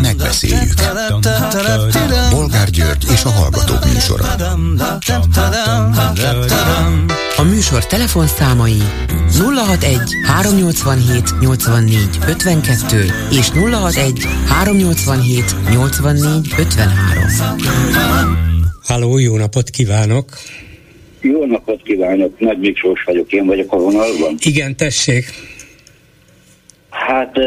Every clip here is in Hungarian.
Megbeszéljük. Bolgár György és a Hallgatók műsora. A műsor telefonszámai 061 387 84 52 és 061 387 84 53. Háló, jó napot kívánok! Jó napot kívánok, Nagy Miklós vagyok, én vagyok a vonalban. Igen, tessék. Hát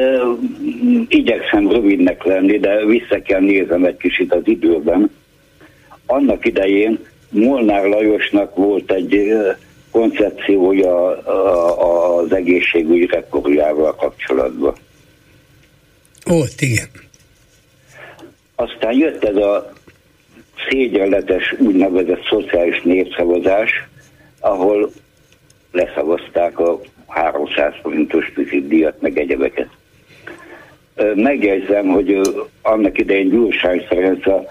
igyekszem rövidnek lenni, de vissza kell nézem egy kicsit az időben. Annak idején Molnár Lajosnak volt egy koncepciója az egészségügy reformjával kapcsolatban. Volt, igen. Aztán jött ez a szégyenletes úgynevezett szociális népszavazás, ahol leszavazták a 300 forintos díjat, meg egyebeket. Megjegyzem, hogy annak idején Gyursány Ferenc a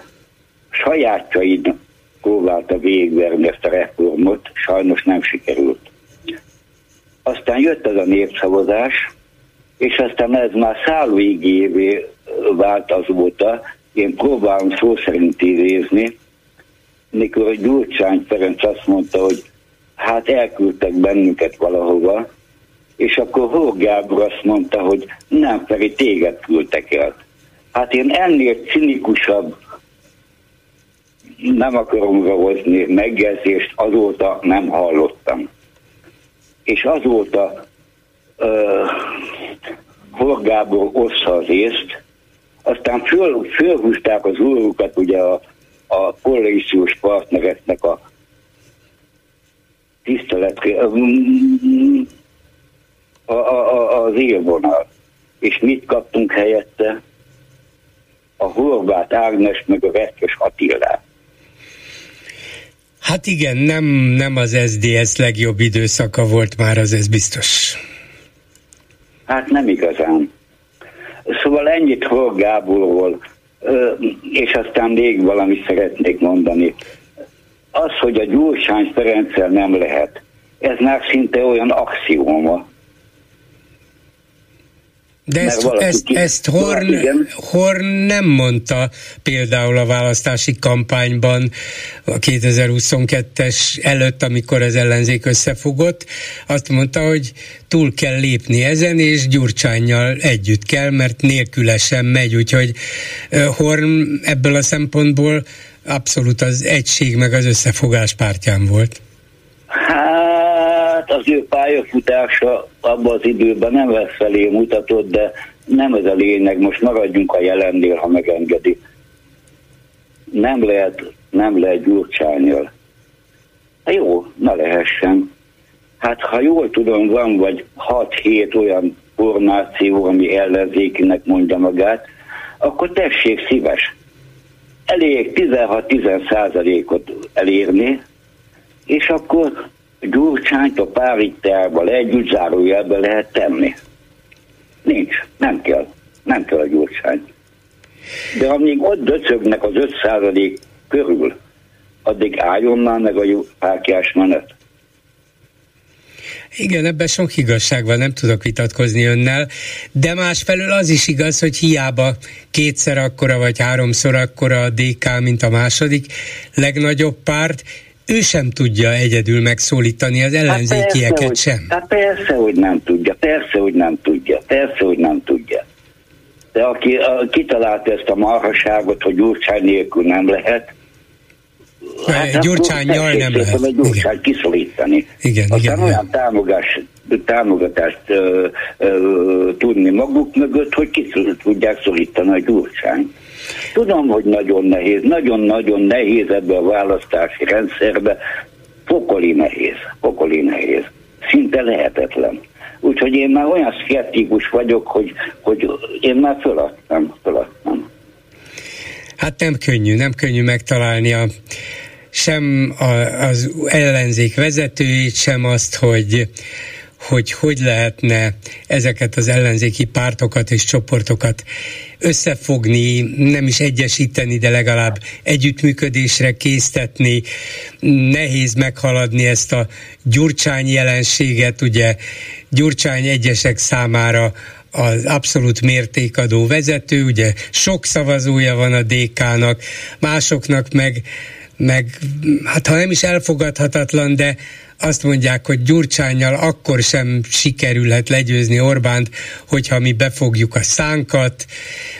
sajátjaid próbálta végigverni ezt a reformot, sajnos nem sikerült. Aztán jött ez a népszavazás, és aztán ez már szállvégévé vált azóta, én próbálom szó szerint idézni, mikor a Gyurcsány Ferenc azt mondta, hogy hát elküldtek bennünket valahova, és akkor Hór Gábor azt mondta, hogy nem, Feri, téged küldtek el. Hát én ennél cinikusabb nem akarom hozni megjegyzést, azóta nem hallottam. És azóta uh, Hór Gábor ossza az észt, aztán föl, fölhúzták az úrukat ugye a, a koalíciós partnereknek a tiszteletre, a, a, az élvonal. És mit kaptunk helyette? A Horváth Ágnes meg a Vetkes Attilát. Hát igen, nem, nem az SDS legjobb időszaka volt már, az ez biztos. Hát nem igazán. Szóval ennyit Hol Gáborról, és aztán még valamit szeretnék mondani. Az, hogy a Gyurcsány Ferenccel nem lehet, ez már szinte olyan axióma, de ezt, ezt, ezt Horn, Horn nem mondta például a választási kampányban a 2022-es előtt, amikor az ellenzék összefogott. Azt mondta, hogy túl kell lépni ezen, és Gyurcsányjal együtt kell, mert nélküle sem megy. Úgyhogy Horn ebből a szempontból abszolút az egység meg az összefogás pártján volt. Hát az ő pályafutása abban az időben nem lesz felé mutatott, de nem ez a lényeg, most maradjunk a jelennél, ha megengedi. Nem lehet, nem lehet gyurcsányjal. Jó, ne lehessen. Hát ha jól tudom, van vagy 6-7 olyan formáció, ami ellenzékinek mondja magát, akkor tessék szíves. Elég 16-10 százalékot elérni, és akkor Gyurcsányt a páritteával együtt zárójelbe lehet tenni. Nincs, nem kell. Nem kell a Gyurcsány. De amíg ott döcögnek az 5% körül, addig álljon már meg a pártyás menet. Igen, ebben sok igazság van, nem tudok vitatkozni önnel, de másfelől az is igaz, hogy hiába kétszer akkora vagy háromszor akkora a DK, mint a második legnagyobb párt, ő sem tudja egyedül megszólítani az ellenzékieket hát persze, sem. Hát persze, hogy nem tudja, persze, hogy nem tudja, persze, hogy nem tudja. De aki a, kitalálta ezt a marhaságot, hogy Gyurcsány nélkül nem lehet, Hát Gyurcsányjal nem lehet. Egy Gyurcsány kiszorítani. Igen, Aztán igen, olyan támogás, támogatást ö, ö, tudni maguk mögött, hogy ki tudják szorítani a Gyurcsány. Tudom, hogy nagyon nehéz, nagyon-nagyon nehéz ebbe a választási rendszerbe, pokoli nehéz, pokoli nehéz, szinte lehetetlen. Úgyhogy én már olyan szkeptikus vagyok, hogy, hogy én már föladtam, föladtam. Hát nem könnyű, nem könnyű megtalálni a, sem a, az ellenzék vezetőjét, sem azt, hogy hogy hogy lehetne ezeket az ellenzéki pártokat és csoportokat összefogni, nem is egyesíteni, de legalább együttműködésre késztetni. Nehéz meghaladni ezt a gyurcsány jelenséget, ugye Gyurcsány egyesek számára az abszolút mértékadó vezető, ugye sok szavazója van a DK-nak, másoknak meg meg hát ha nem is elfogadhatatlan, de azt mondják, hogy Gyurcsányjal akkor sem sikerülhet legyőzni Orbánt, hogyha mi befogjuk a szánkat,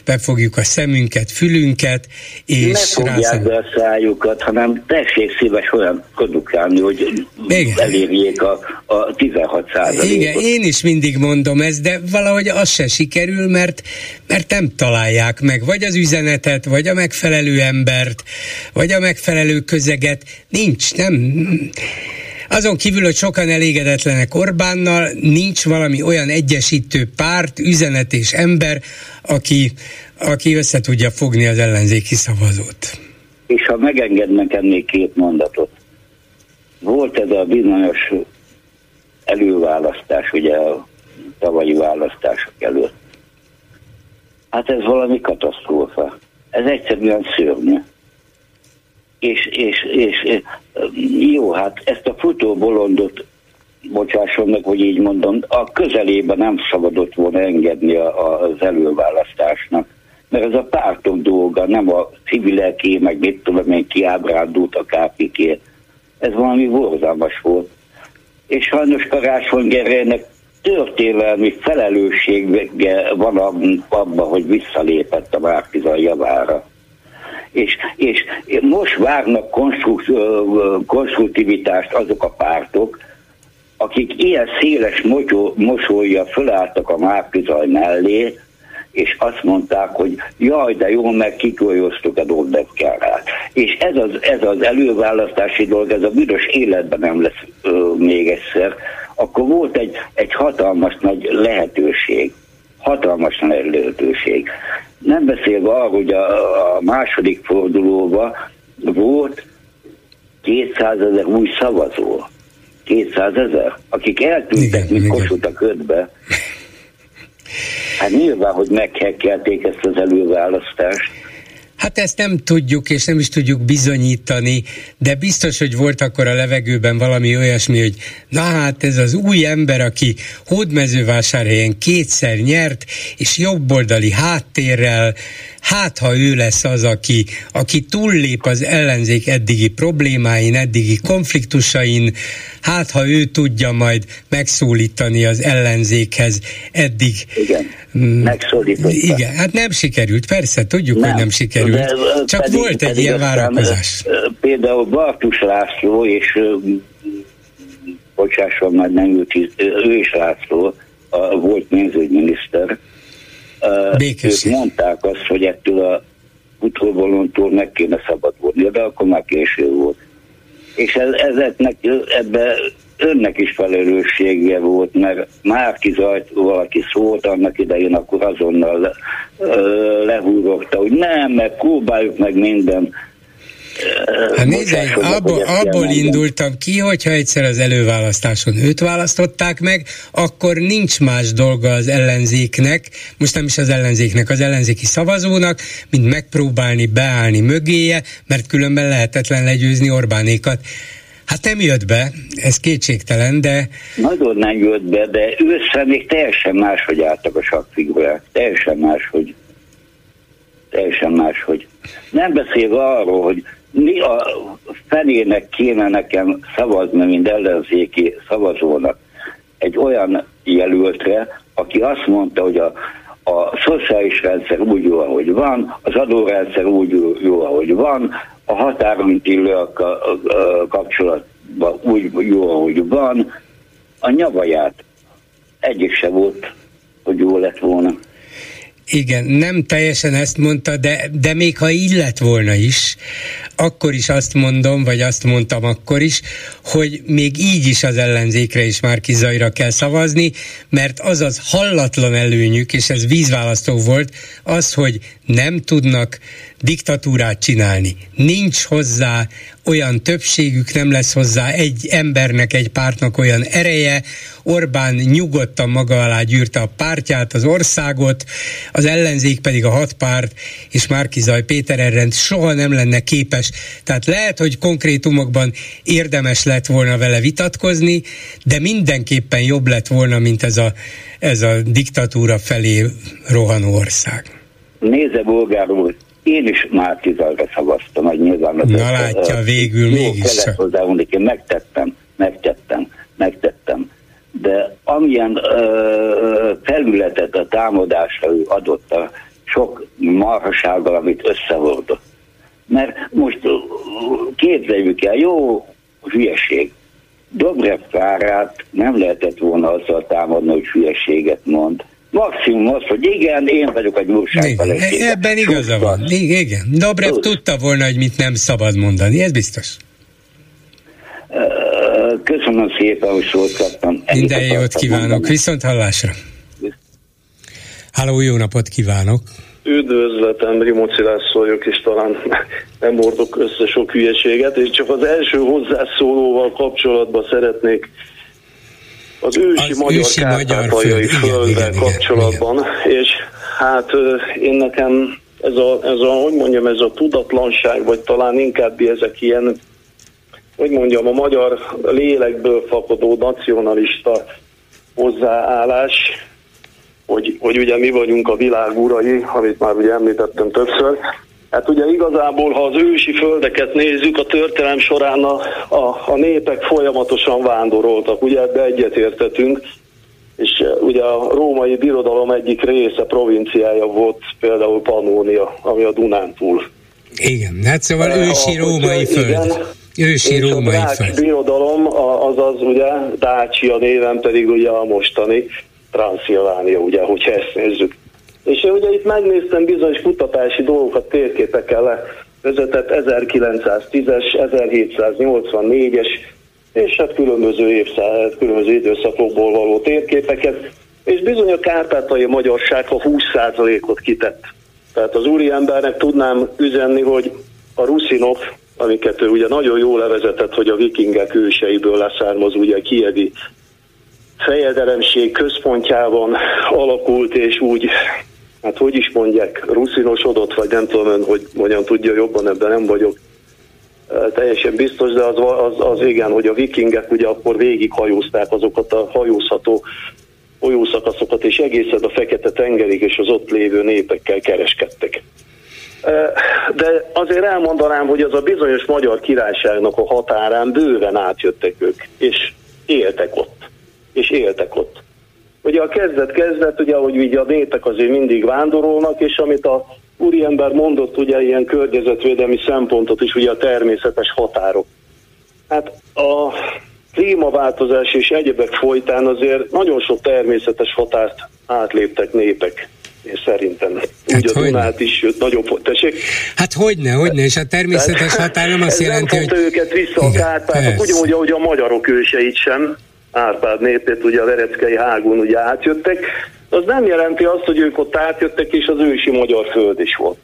befogjuk a szemünket, fülünket, és ne fogják be a szájukat, hanem tessék szíves olyan produkálni, hogy Igen. elérjék a, a 16 százalékot. Igen, én is mindig mondom ezt, de valahogy az se sikerül, mert, mert nem találják meg, vagy az üzenetet, vagy a megfelelő embert, vagy a megfelelő közeget. Nincs, nem azon kívül, hogy sokan elégedetlenek Orbánnal, nincs valami olyan egyesítő párt, üzenet és ember, aki, aki össze tudja fogni az ellenzéki szavazót. És ha megengednek ennél két mondatot. Volt ez a bizonyos előválasztás, ugye a tavalyi választások előtt. Hát ez valami katasztrófa. Ez egyszerűen szörnyű és, és, és jó, hát ezt a futóbolondot bocsásson meg, hogy így mondom, a közelében nem szabadott volna engedni a, az előválasztásnak. Mert ez a pártok dolga, nem a civileké, meg mit tudom én, kiábrándult a kápiké. Ez valami borzalmas volt. És sajnos Karácsony Gerelynek történelmi felelőssége van abban, hogy visszalépett a Márkizai javára és, és most várnak konstruktivitást azok a pártok, akik ilyen széles mosolya fölálltak a Márkizaj mellé, és azt mondták, hogy jaj, de jó, meg kikolyoztuk a Dobdevkárát. És ez az, ez az előválasztási dolog, ez a büdös életben nem lesz ö, még egyszer. Akkor volt egy, egy hatalmas nagy lehetőség, hatalmas nagy lehetőség. Nem beszélve arról, hogy a, a második fordulóban volt 200 ezer új szavazó. 200 ezer, akik eltűntek, mint Kossuth a ködbe. Hát nyilván, hogy meghekkelték ezt az előválasztást. Hát ezt nem tudjuk, és nem is tudjuk bizonyítani, de biztos, hogy volt akkor a levegőben valami olyasmi, hogy na hát ez az új ember, aki hódmezővásárhelyen kétszer nyert, és jobboldali háttérrel, hát ha ő lesz az, aki, aki túllép az ellenzék eddigi problémáin, eddigi konfliktusain, hát ha ő tudja majd megszólítani az ellenzékhez eddig. Igen, mm, Igen, hát nem sikerült, persze, tudjuk, nem, hogy nem sikerült, de, csak pedig, volt egy ilyen várakozás. Például Bartus László és bocsásson, már nem ő, ő is László, a volt pénzügyminiszter, Békesség. ők mondták azt, hogy ettől a utóvolontól meg kéne szabadulni, de akkor már késő volt. És ez, ezeknek ebbe önnek is felelőssége volt, mert már kizajt valaki szólt annak idején, akkor azonnal le, lehúrogta, hogy nem, mert próbáljuk meg minden Hát nézd, abból, abból indultam ki, hogyha egyszer az előválasztáson őt választották meg, akkor nincs más dolga az ellenzéknek, most nem is az ellenzéknek, az ellenzéki szavazónak, mint megpróbálni beállni mögéje, mert különben lehetetlen legyőzni Orbánékat. Hát nem jött be, ez kétségtelen, de... Nagyon nem jött be, de ősszel még teljesen máshogy álltak a sakfigurák, teljesen máshogy. Teljesen máshogy. Nem beszélve arról, hogy mi a fenének kéne nekem szavazni, mint ellenzéki szavazónak egy olyan jelöltre, aki azt mondta, hogy a, a szociális rendszer úgy jó, ahogy van, az adórendszer úgy jó, ahogy van, a határon kapcsolatban úgy jó, ahogy van, a nyavaját egyik se volt, hogy jó lett volna. Igen, nem teljesen ezt mondta, de, de még ha lett volna is, akkor is azt mondom, vagy azt mondtam akkor is, hogy még így is az ellenzékre is már kizajra kell szavazni, mert az az hallatlan előnyük, és ez vízválasztó volt, az, hogy nem tudnak diktatúrát csinálni. Nincs hozzá olyan többségük, nem lesz hozzá egy embernek, egy pártnak olyan ereje, Orbán nyugodtan maga alá gyűrte a pártját, az országot, az ellenzék pedig a hat párt, és Márkizaj Péter erre soha nem lenne képes. Tehát lehet, hogy konkrétumokban érdemes lett volna vele vitatkozni, de mindenképpen jobb lett volna, mint ez a, ez a diktatúra felé rohanó ország. Nézze, bolgár úr, én is Márkizajra szavaztam, hogy nyilván... Na látja, végül mégis csak. Én megtettem, megtettem, megtettem. De amilyen ö, területet a támadásra ő adott a sok marhasággal, amit összehordott. Mert most képzeljük el, jó hülyeség. Dobrev Kárát nem lehetett volna azzal támadni, hogy hülyeséget mond. Maximum az, hogy igen, én vagyok a gyurság felesége. Ebben igaza van. Igen. Dobrev tudta volna, hogy mit nem szabad mondani, ez biztos. Köszönöm szépen, hogy szót kaptam. Minden jót kívánok, mondani. viszont hallásra. Háló, jó napot kívánok! Üdvözletem, Rimoci László vagyok, és talán nem hordok össze sok hülyeséget, és csak az első hozzászólóval kapcsolatban szeretnék az ősi az magyar ősi kárpátaljai földvel kapcsolatban, igen. és hát én nekem ez a, ez a, hogy mondjam, ez a tudatlanság, vagy talán inkább ezek ilyen, hogy mondjam, a magyar lélekből fakadó nacionalista hozzáállás, hogy, hogy ugye mi vagyunk a világ urai, amit már ugye említettem többször. Hát ugye igazából, ha az ősi földeket nézzük, a történelem során a, a, a népek folyamatosan vándoroltak, ugye ebbe egyetértetünk, és e, ugye a római birodalom egyik része, provinciája volt például Panónia, ami a Dunántúl. Igen, hát szóval e, ősi római föld. Igen, ősi római a föld. birodalom, azaz ugye Dácsia néven pedig ugye a mostani Transzilvánia, ugye, hogyha ezt nézzük. És én ugye itt megnéztem bizonyos kutatási dolgokat térképekkel le, vezetett 1910-es, 1784-es, és hát különböző évszázad, különböző időszakokból való térképeket, és bizony a kárpátai magyarság a 20%-ot kitett. Tehát az úriembernek tudnám üzenni, hogy a ruszinok, amiket ő ugye nagyon jól levezetett, hogy a vikingek őseiből leszármaz, ugye kievi fejedelemség központjában alakult, és úgy, hát hogy is mondják, ruszinosodott, vagy nem tudom ön, hogy hogyan tudja jobban, ebben nem vagyok teljesen biztos, de az, az, az igen, hogy a vikingek ugye akkor végighajózták azokat a hajózható folyószakaszokat, és egészen a Fekete tengerig és az ott lévő népekkel kereskedtek. De azért elmondanám, hogy az a bizonyos magyar királyságnak a határán bőven átjöttek ők, és éltek ott és éltek ott. Ugye a kezdet-kezdet, ugye, ahogy ugye a népek azért mindig vándorolnak, és amit a úriember mondott, ugye ilyen környezetvédelmi szempontot is, ugye a természetes határok. Hát a klímaváltozás és egyebek folytán azért nagyon sok természetes határt átléptek népek én szerintem. Hát Úgy a Dunát is nagyon tessék. Hát hogyne, hogyne, és a természetes határ nem azt jelenti, nem hogy... őket vissza a Kárpátok, ugyanúgy, ahogy a magyarok őseit sem, Árpád népét, ugye a Vereckei hágón ugye átjöttek, az nem jelenti azt, hogy ők ott átjöttek, és az ősi magyar föld is volt.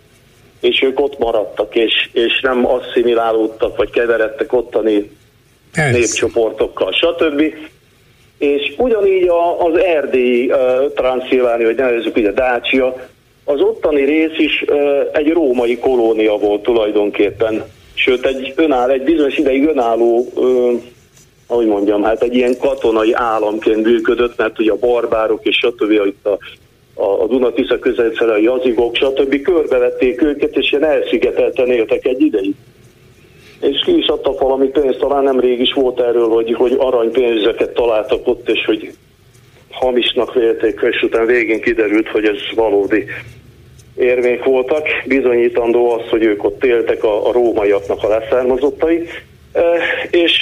És ők ott maradtak, és, és nem asszimilálódtak, vagy keveredtek ottani Persze. népcsoportokkal, stb. És ugyanígy az erdélyi uh, Transzilvánia, vagy nevezzük ugye Dácsia, az ottani rész is uh, egy római kolónia volt tulajdonképpen. Sőt, egy, önáll, egy bizonyos ideig önálló uh, ahogy mondjam, hát egy ilyen katonai államként működött, mert ugye a barbárok és stb. itt a, a, a Dunatisza közelfele, a jazigok, stb. körbevették őket, és ilyen elszigetelten éltek egy ideig. És ki is adtak valami pénzt, talán nemrég is volt erről, hogy, hogy aranypénzeket találtak ott, és hogy hamisnak vélték, és utána végén kiderült, hogy ez valódi érvék voltak. Bizonyítandó az, hogy ők ott éltek a, a rómaiaknak a leszármazottai. És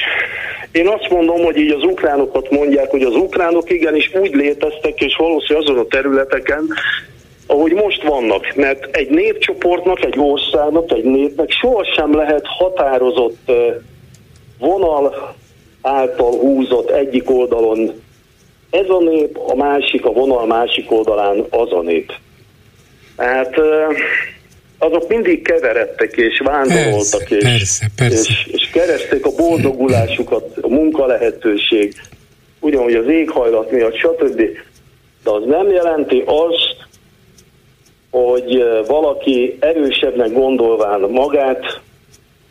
én azt mondom, hogy így az ukránokat mondják, hogy az ukránok igenis úgy léteztek, és valószínűleg azon a területeken, ahogy most vannak, mert egy népcsoportnak, egy országnak, egy népnek sohasem lehet határozott vonal által húzott egyik oldalon ez a nép, a másik, a vonal másik oldalán az a nép. Hát azok mindig keveredtek és vándoroltak, persze, és, persze, persze. És, és keresték a boldogulásukat, a munkalehetőség. ugyanúgy az éghajlat miatt, stb. De az nem jelenti azt, hogy valaki erősebbnek gondolván magát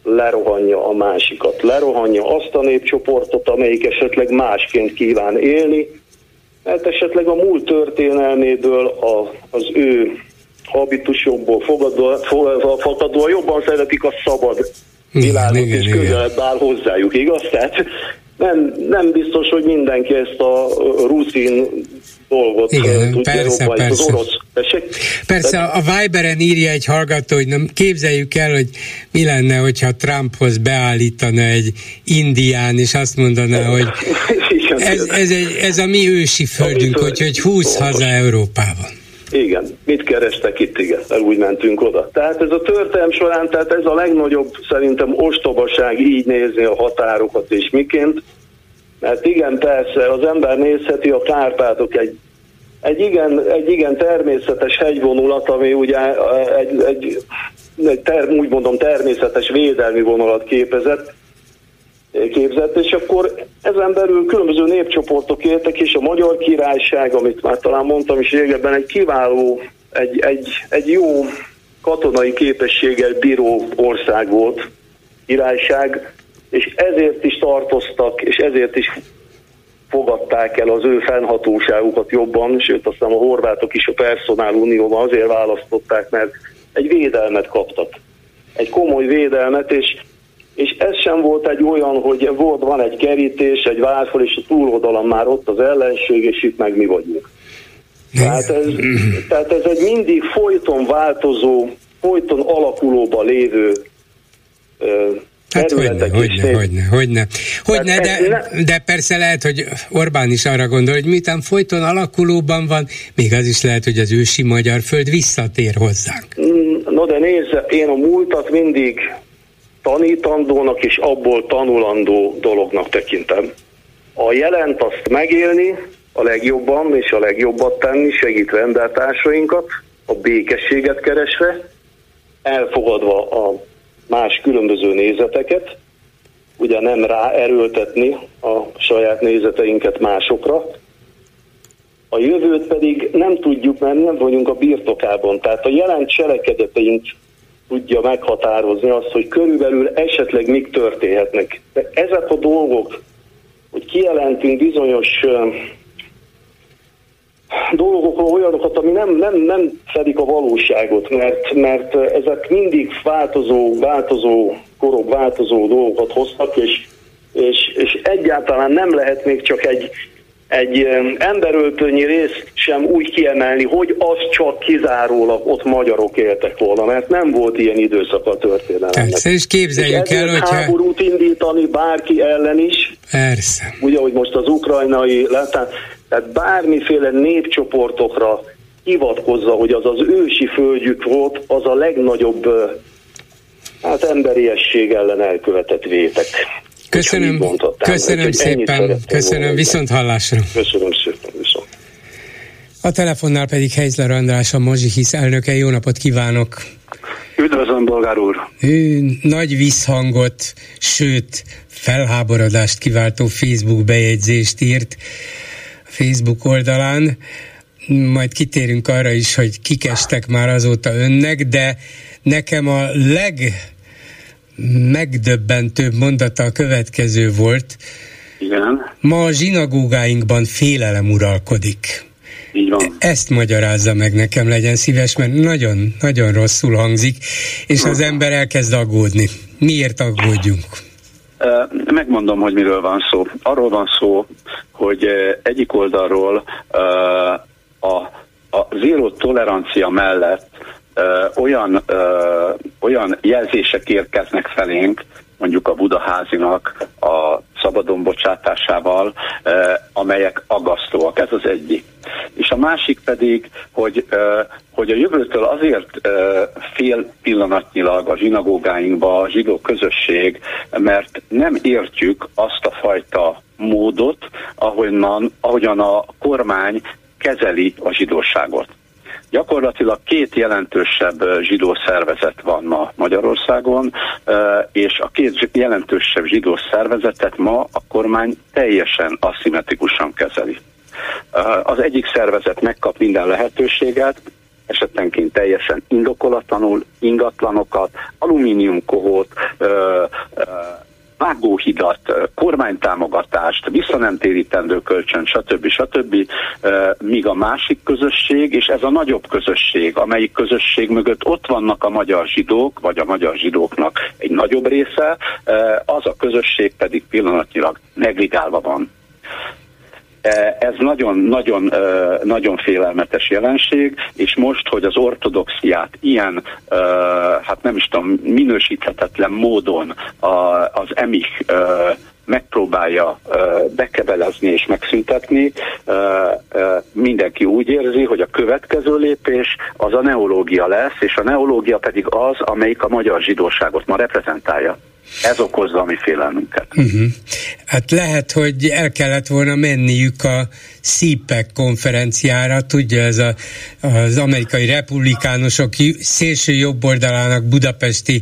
lerohanja a másikat, lerohanja azt a népcsoportot, amelyik esetleg másként kíván élni, mert esetleg a múlt történelméből a, az ő habitusokból fakadóan jobban szeretik a szabad világot, igen, és közelebb áll hozzájuk, igaz? Tehát nem, nem biztos, hogy mindenki ezt a ruszin dolgot Igen, tudja persze, jobban, persze. az orosz. Persze a Viberen írja egy hallgató, hogy nem képzeljük el, hogy mi lenne, hogyha Trumphoz beállítana egy indián, és azt mondaná, hogy ez, ez, egy, ez a mi ősi földünk, hogy, hogy húz haza Európában. Igen, mit kerestek itt, igen, úgy mentünk oda. Tehát ez a történelm során, tehát ez a legnagyobb szerintem ostobaság így nézni a határokat és miként, mert igen, persze, az ember nézheti a Kárpátok egy, egy, igen, egy igen természetes hegyvonulat, ami ugye egy, egy, egy ter, úgy mondom természetes védelmi vonalat képezett, képzett, és akkor ezen belül különböző népcsoportok éltek, és a Magyar Királyság, amit már talán mondtam is régebben, egy kiváló, egy, egy, egy jó katonai képességgel bíró ország volt, királyság, és ezért is tartoztak, és ezért is fogadták el az ő fennhatóságukat jobban, sőt aztán a horvátok is a personál unióban azért választották, mert egy védelmet kaptak. Egy komoly védelmet, és és ez sem volt egy olyan, hogy volt, van egy kerítés, egy várfal, és a túloldalon már ott az ellenség, és itt meg mi vagyunk. Tehát ez, tehát ez egy mindig folyton változó, folyton alakulóba lévő Hát hogyne, hogyne, hogyne, hogyne, hogyne, de, de persze lehet, hogy Orbán is arra gondol, hogy miután folyton alakulóban van, még az is lehet, hogy az ősi magyar föld visszatér hozzánk. Mm, no de nézze, én a múltat mindig tanítandónak és abból tanulandó dolognak tekintem. A jelent azt megélni, a legjobban és a legjobbat tenni, segítve embertársainkat, a békességet keresve, elfogadva a más különböző nézeteket, ugye nem ráerőltetni a saját nézeteinket másokra, a jövőt pedig nem tudjuk, mert nem vagyunk a birtokában. Tehát a jelent cselekedeteink tudja meghatározni azt, hogy körülbelül esetleg mik történhetnek. De ezek a dolgok, hogy kijelentünk bizonyos dolgokról olyanokat, ami nem, nem, nem fedik a valóságot, mert, mert ezek mindig változó, változó korok, változó dolgokat hoztak, és, és, és egyáltalán nem lehet még csak egy, egy emberöltönyi részt sem úgy kiemelni, hogy az csak kizárólag ott magyarok éltek volna, mert nem volt ilyen időszak a történelemnek. Persze, és képzeljük és el, hogyha... háborút indítani bárki ellen is. Persze. Ugye, hogy most az ukrajnai, tehát, tehát bármiféle népcsoportokra hivatkozza, hogy az az ősi földjük volt, az a legnagyobb hát emberiesség ellen elkövetett vétek. Köszönöm, köszönöm szépen, köszönöm, viszont hallásra. Köszönöm szépen, viszont. A telefonnál pedig Heizler András, a Mazsihisz elnöke. Jó napot kívánok! Üdvözlöm, bolgár úr! Ő nagy visszhangot, sőt, felháborodást kiváltó Facebook bejegyzést írt Facebook oldalán. Majd kitérünk arra is, hogy kikestek már azóta önnek, de nekem a leg megdöbbentőbb mondata a következő volt. Igen. Ma a zsinagógáinkban félelem uralkodik. Így van. Ezt magyarázza meg nekem, legyen szíves, mert nagyon-nagyon rosszul hangzik, és az ember elkezd aggódni. Miért aggódjunk? Megmondom, hogy miről van szó. Arról van szó, hogy egyik oldalról a, a zéró tolerancia mellett olyan, ö, olyan jelzések érkeznek felénk, mondjuk a Budaházinak a szabadon bocsátásával, amelyek agasztóak. Ez az egyik. És a másik pedig, hogy, hogy a jövőtől azért fél pillanatnyilag a zsinagógáinkba a zsidó közösség, mert nem értjük azt a fajta módot, ahonnan, ahogyan a kormány kezeli a zsidóságot. Gyakorlatilag két jelentősebb zsidó szervezet van ma Magyarországon, és a két jelentősebb zsidó szervezetet ma a kormány teljesen aszimmetrikusan kezeli. Az egyik szervezet megkap minden lehetőséget, esetenként teljesen indokolatlanul ingatlanokat, alumíniumkohót, vágóhidat, kormánytámogatást, visszanemtérítendő kölcsön, stb. stb. Míg a másik közösség, és ez a nagyobb közösség, amelyik közösség mögött ott vannak a magyar zsidók, vagy a magyar zsidóknak egy nagyobb része, az a közösség pedig pillanatnyilag negligálva van. Ez nagyon-nagyon nagyon félelmetes jelenség, és most, hogy az ortodoxiát ilyen, hát nem is tudom, minősíthetetlen módon az emich megpróbálja bekebelezni és megszüntetni, mindenki úgy érzi, hogy a következő lépés az a neológia lesz, és a neológia pedig az, amelyik a magyar zsidóságot ma reprezentálja. Ez okozza a mi félelmünket. Uh-huh. Hát lehet, hogy el kellett volna menniük a CPEC konferenciára, tudja, ez a, az amerikai republikánusok szélső jobb oldalának budapesti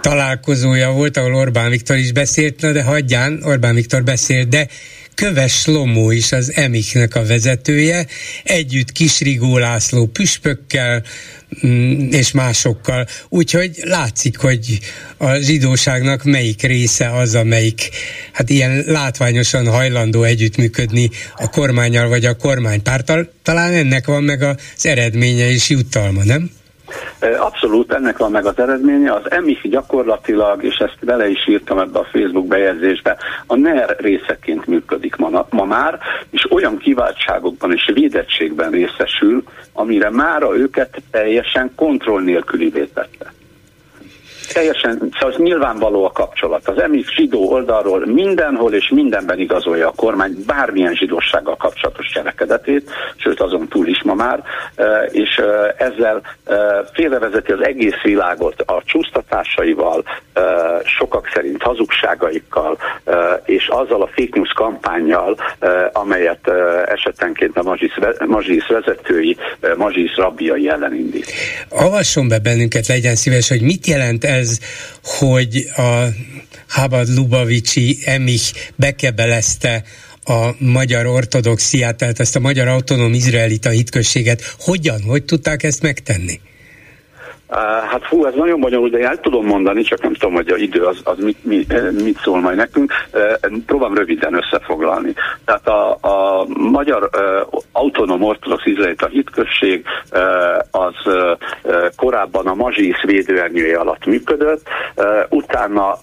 találkozója volt, ahol Orbán Viktor is beszélt, na de hagyján, Orbán Viktor beszélt, de Köves Lomó is az Emiknek a vezetője, együtt Kisrigó László püspökkel és másokkal. Úgyhogy látszik, hogy a zsidóságnak melyik része az, amelyik hát ilyen látványosan hajlandó együttműködni a kormányal vagy a kormánypártal. Talán ennek van meg az eredménye és jutalma, nem? Abszolút, ennek van meg az eredménye. Az EMIF gyakorlatilag, és ezt bele is írtam ebbe a Facebook bejegyzésbe, a NER részeként működik ma, ma már, és olyan kiváltságokban és védettségben részesül, amire mára őket teljesen kontroll nélkülivé tette teljesen, szóval nyilvánvaló a kapcsolat. Az emif zsidó oldalról mindenhol és mindenben igazolja a kormány bármilyen zsidósággal kapcsolatos cselekedetét, sőt azon túl is ma már, e, és e, ezzel e, félrevezeti az egész világot a csúsztatásaival, sokak szerint hazugságaikkal, és azzal a fake news kampányjal, amelyet esetenként a mazsisz vezetői, mazsisz rabbiai ellen indít. Avasson be bennünket, legyen szíves, hogy mit jelent ez, hogy a Habad Lubavicsi Emich bekebelezte a magyar ortodoxiát, tehát ezt a magyar autonóm izraelita hitközséget. Hogyan, hogy tudták ezt megtenni? Hát fú, ez nagyon bonyolult, de én el tudom mondani, csak nem tudom, hogy a idő az, az mit, mit, mit szól majd nekünk. Próbálom röviden összefoglalni. Tehát a, a magyar autonóm ortodox izraelita hitközség az korábban a mazsisz védőernyője alatt működött, utána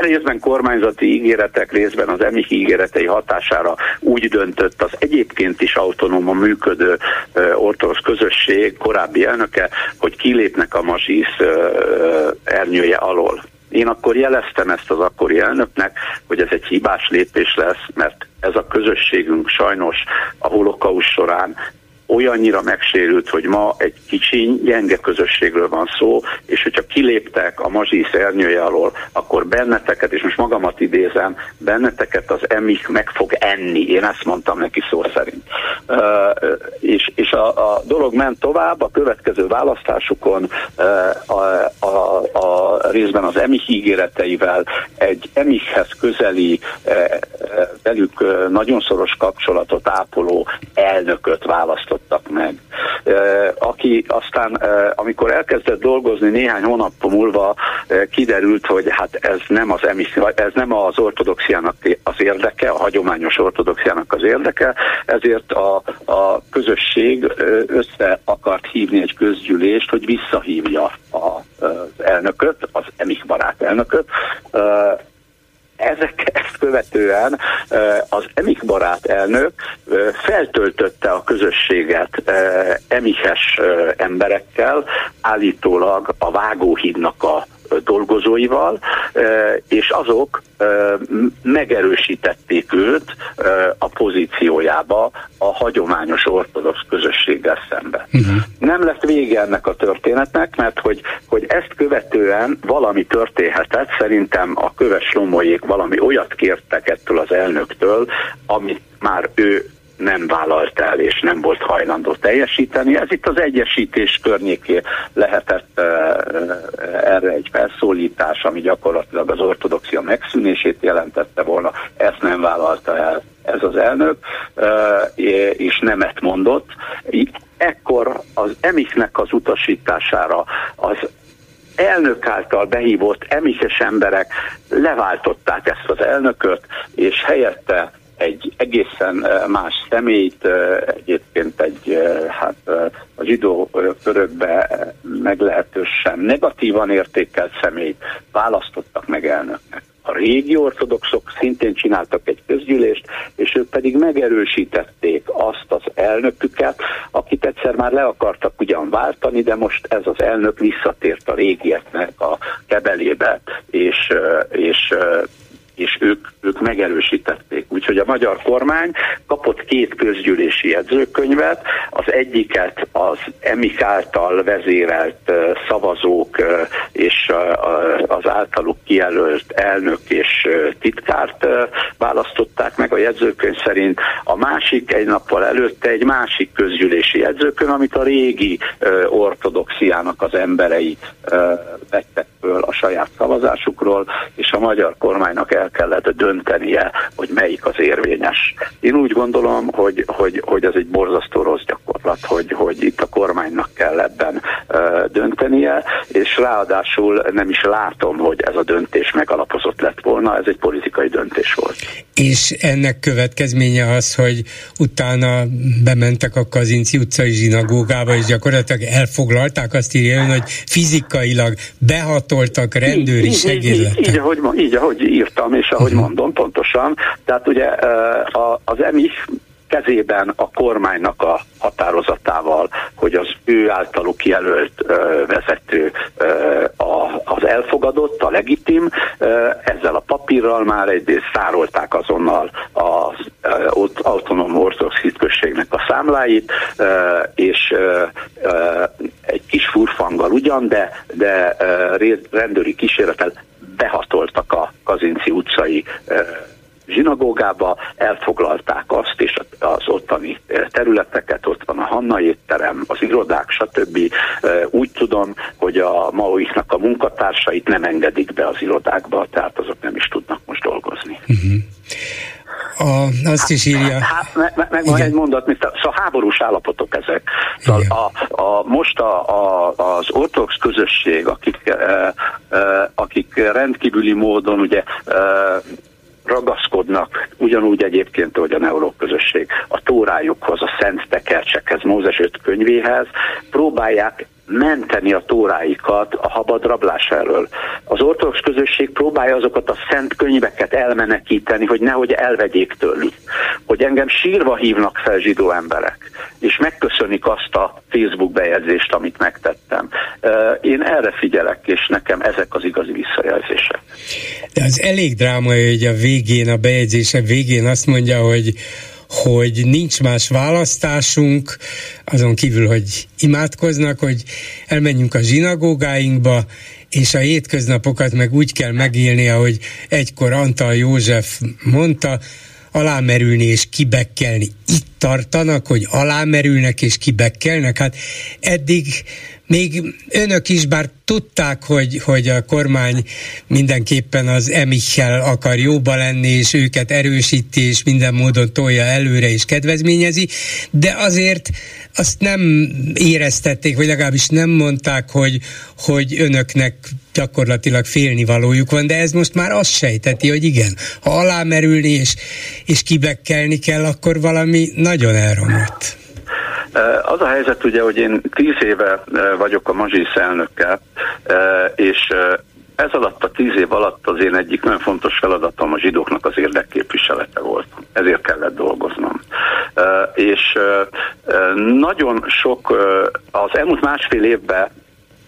részben kormányzati ígéretek, részben az emik ígéretei hatására úgy döntött az egyébként is autonóma működő ortodox közösség korábbi elnöke, hogy kilépnek a mazsisz ernyője alól. Én akkor jeleztem ezt az akkori elnöknek, hogy ez egy hibás lépés lesz, mert ez a közösségünk sajnos a holokaus során olyannyira megsérült, hogy ma egy kicsi, gyenge közösségről van szó, és hogyha kiléptek a mazsisz ernyője alól, akkor benneteket, és most magamat idézem, benneteket az emik meg fog enni. Én ezt mondtam neki szó szerint. Uh, és és a, a dolog ment tovább, a következő választásukon uh, a, a, a részben az emik ígéreteivel egy emikhez közeli, uh, velük nagyon szoros kapcsolatot ápoló elnököt választott választottak meg. Aki aztán, amikor elkezdett dolgozni néhány hónap múlva kiderült, hogy hát ez nem az, ez nem az ortodoxiának az érdeke, a hagyományos ortodoxiának az érdeke, ezért a, a közösség össze akart hívni egy közgyűlést, hogy visszahívja az elnököt, az emik barát elnököt, ezek, ezt követően az Emik barát elnök feltöltötte a közösséget emihes emberekkel, állítólag a Vágóhídnak a dolgozóival, és azok megerősítették őt a pozíciójába a hagyományos ortodox közösséggel szemben. Uh-huh. Nem lett vége ennek a történetnek, mert hogy, hogy ezt követően valami történhetett, szerintem a köves lomóék valami olyat kértek ettől az elnöktől, amit már ő nem vállalt el és nem volt hajlandó teljesíteni. Ez itt az egyesítés környéké lehetett ami gyakorlatilag az ortodoxia megszűnését jelentette volna. Ezt nem vállalta el ez az elnök, és nemet mondott. Ekkor az emiknek az utasítására az elnök által behívott emises emberek leváltották ezt az elnököt, és helyette egy egészen más személyt, egyébként egy hát a zsidó körökbe meglehetősen negatívan értékelt személyt választottak meg elnöknek. A régi ortodoxok szintén csináltak egy közgyűlést, és ők pedig megerősítették azt az elnöküket, akit egyszer már le akartak ugyan váltani, de most ez az elnök visszatért a régieknek a kebelébe, és, és és ők, ők megerősítették. Úgyhogy a magyar kormány kapott két közgyűlési jegyzőkönyvet, az egyiket az EMIK által vezérelt szavazók és az általuk kijelölt elnök és titkárt választották meg a jegyzőkönyv szerint, a másik egy nappal előtte egy másik közgyűlési jegyzőkönyv, amit a régi ortodoxiának az emberei vettek föl a saját szavazásukról, és a magyar kormánynak el kellett döntenie, hogy melyik az érvényes. Én úgy gondolom, hogy, hogy, hogy ez egy borzasztó rossz gyakorlat, hogy, hogy itt a kormánynak kell ebben uh, döntenie, és ráadásul nem is látom, hogy ez a döntés megalapozott lett volna, ez egy politikai döntés volt. És ennek következménye az, hogy utána bementek a Kazinci utcai zsinagógába, és gyakorlatilag elfoglalták, azt írja ön, hogy fizikailag behatoltak rendőri segédlettel. Így, így, így, ahogy, így, ahogy írtam, és ahogy uh-huh. mondom pontosan, tehát ugye az EMIF kezében a kormánynak a határozatával, hogy az ő általuk jelölt vezető az elfogadott, a legitim, ezzel a papírral már egyrészt szárolták azonnal az autonóm ortodox hitközségnek a számláit, és egy kis furfanggal ugyan, de, de rendőri kísérletel behatoltak a Kazinci utcai zsinagógába, elfoglalták azt és az ottani területeket, ott van a Hanna étterem, az irodák, stb. Úgy tudom, hogy a maoiknak a munkatársait nem engedik be az irodákba, tehát azok nem is tudnak most dolgozni. Uh-huh. A, azt is írja. Hát, meg, meg, meg van egy mondat, mint a, szóval háborús állapotok ezek. Szóval a, a, most a, a, az ortodox közösség, akik, e, e, akik rendkívüli módon ugye e, ragaszkodnak, ugyanúgy egyébként, hogy a neuró közösség, a tórájukhoz, a szent tekercsekhez, Mózes öt könyvéhez, próbálják menteni a tóráikat a habad rablás elől. Az ortodox közösség próbálja azokat a szent könyveket elmenekíteni, hogy nehogy elvegyék tőlük. Hogy engem sírva hívnak fel zsidó emberek, és megköszönik azt a Facebook bejegyzést, amit megtettem. Én erre figyelek, és nekem ezek az igazi visszajelzések. De az elég dráma, hogy a végén, a bejegyzése végén azt mondja, hogy hogy nincs más választásunk, azon kívül, hogy imádkoznak, hogy elmenjünk a zsinagógáinkba, és a hétköznapokat meg úgy kell megélni, ahogy egykor Antal József mondta, alámerülni és kibekkelni. Itt tartanak, hogy alámerülnek és kibekkelnek. Hát eddig még önök is, bár tudták, hogy, hogy a kormány mindenképpen az emichel akar jóba lenni, és őket erősíti, és minden módon tolja előre és kedvezményezi, de azért azt nem éreztették, vagy legalábbis nem mondták, hogy, hogy önöknek gyakorlatilag félnivalójuk van, de ez most már azt sejteti, hogy igen, ha alámerülni és, és kibekkelni kell, akkor valami nagyon elromlott. Az a helyzet ugye, hogy én tíz éve vagyok a Mazsisz elnökkel, és ez alatt a tíz év alatt az én egyik nagyon fontos feladatom a zsidóknak az érdekképviselete volt. Ezért kellett dolgoznom. És nagyon sok, az elmúlt másfél évben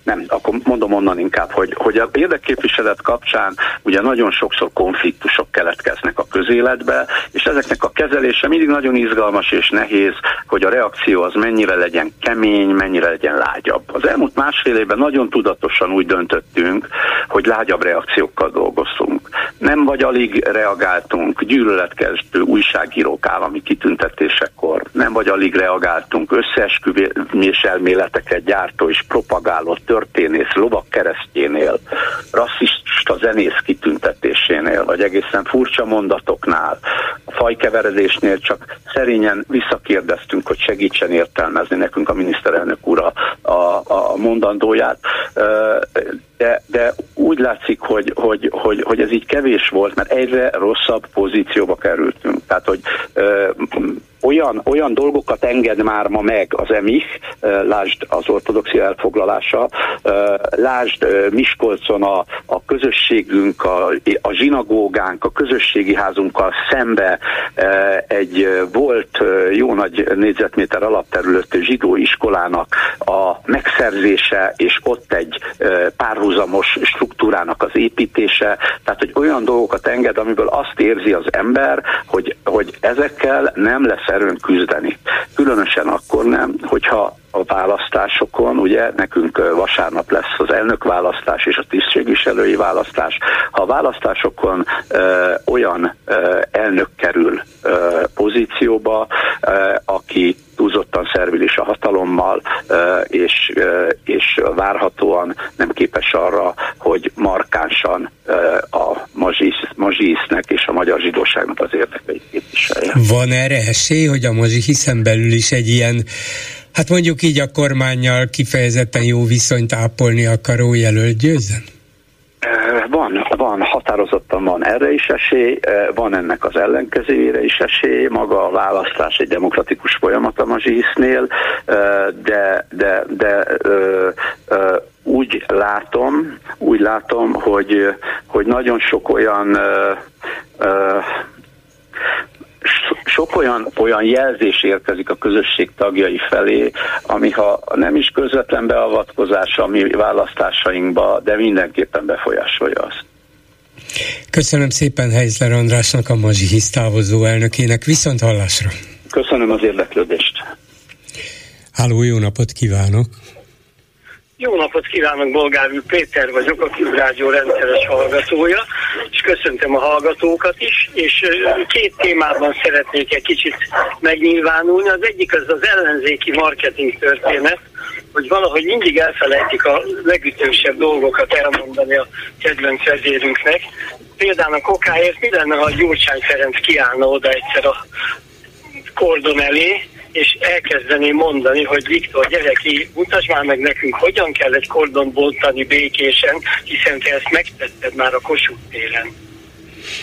nem, akkor mondom onnan inkább, hogy, hogy a érdekképviselet kapcsán ugye nagyon sokszor konfliktusok keletkeznek a közéletbe, és ezeknek a kezelése mindig nagyon izgalmas és nehéz, hogy a reakció az mennyire legyen kemény, mennyire legyen lágyabb. Az elmúlt másfél évben nagyon tudatosan úgy döntöttünk, hogy lágyabb reakciókkal dolgoztunk. Nem vagy alig reagáltunk gyűlöletkező újságírók állami kitüntetésekor, nem vagy alig reagáltunk összeesküvés elméleteket gyártó és propagáló történész lovak keresztjénél, rasszista zenész kitüntetésénél, vagy egészen furcsa mondatoknál, a fajkeveredésnél csak szerényen visszakérdeztünk, hogy segítsen értelmezni nekünk a miniszterelnök úr a, a, a mondandóját. De, de úgy látszik, hogy, hogy, hogy, hogy ez így kevés volt, mert egyre rosszabb pozícióba kerültünk. Tehát, hogy olyan, olyan dolgokat enged már ma meg az EMIH, lásd az ortodoxia elfoglalása, lásd Miskolcon a, a közösségünk, a, a zsinagógánk, a közösségi házunkkal szembe egy volt jó nagy négyzetméter alapterületű zsidó iskolának a megszerzése, és ott egy párhuzamos struktúrának az építése, tehát hogy olyan dolgokat enged, amiből azt érzi az ember, hogy, hogy ezekkel nem lesz erőn küzdeni. Különösen akkor nem, hogyha a választásokon, ugye nekünk vasárnap lesz az elnökválasztás és a tisztségviselői választás. Ha a választásokon ö, olyan ö, elnök kerül ö, pozícióba, ö, aki túlzottan szervilis a hatalommal, és, és várhatóan nem képes arra, hogy markánsan a mazsisznek és a magyar zsidóságnak az érdekeit képviselje. Van erre esély, hogy a mazsihiszen belül is egy ilyen hát mondjuk így a kormányjal kifejezetten jó viszonyt ápolni akaró jelölt győzzen? Van, van, határozottan van erre is esély, van ennek az ellenkezőjére is esély, maga a választás egy demokratikus folyamat a Mazsihisznél, de, de, de úgy látom, úgy látom, hogy, hogy nagyon sok olyan sok olyan, olyan jelzés érkezik a közösség tagjai felé, ami ha nem is közvetlen beavatkozás a mi választásainkba, de mindenképpen befolyásolja azt. Köszönöm szépen Heizler Andrásnak, a Mazsi Hisz távozó elnökének. Viszont hallásra! Köszönöm az érdeklődést! Háló, jó napot kívánok! Jó napot kívánok, Bolgár Péter vagyok, a Klubrádió rendszeres hallgatója, és köszöntöm a hallgatókat is, és két témában szeretnék egy kicsit megnyilvánulni. Az egyik az az ellenzéki marketing történet, hogy valahogy mindig elfelejtik a legütősebb dolgokat elmondani a kedvenc vezérünknek. Például a kokáért mi lenne, ha Gyurcsány Ferenc kiállna oda egyszer a kordon elé, és elkezdeném mondani, hogy Viktor, gyere ki, mutasd már meg nekünk, hogyan kell egy kordon bontani békésen, hiszen te ezt megtetted már a Kossuth téren.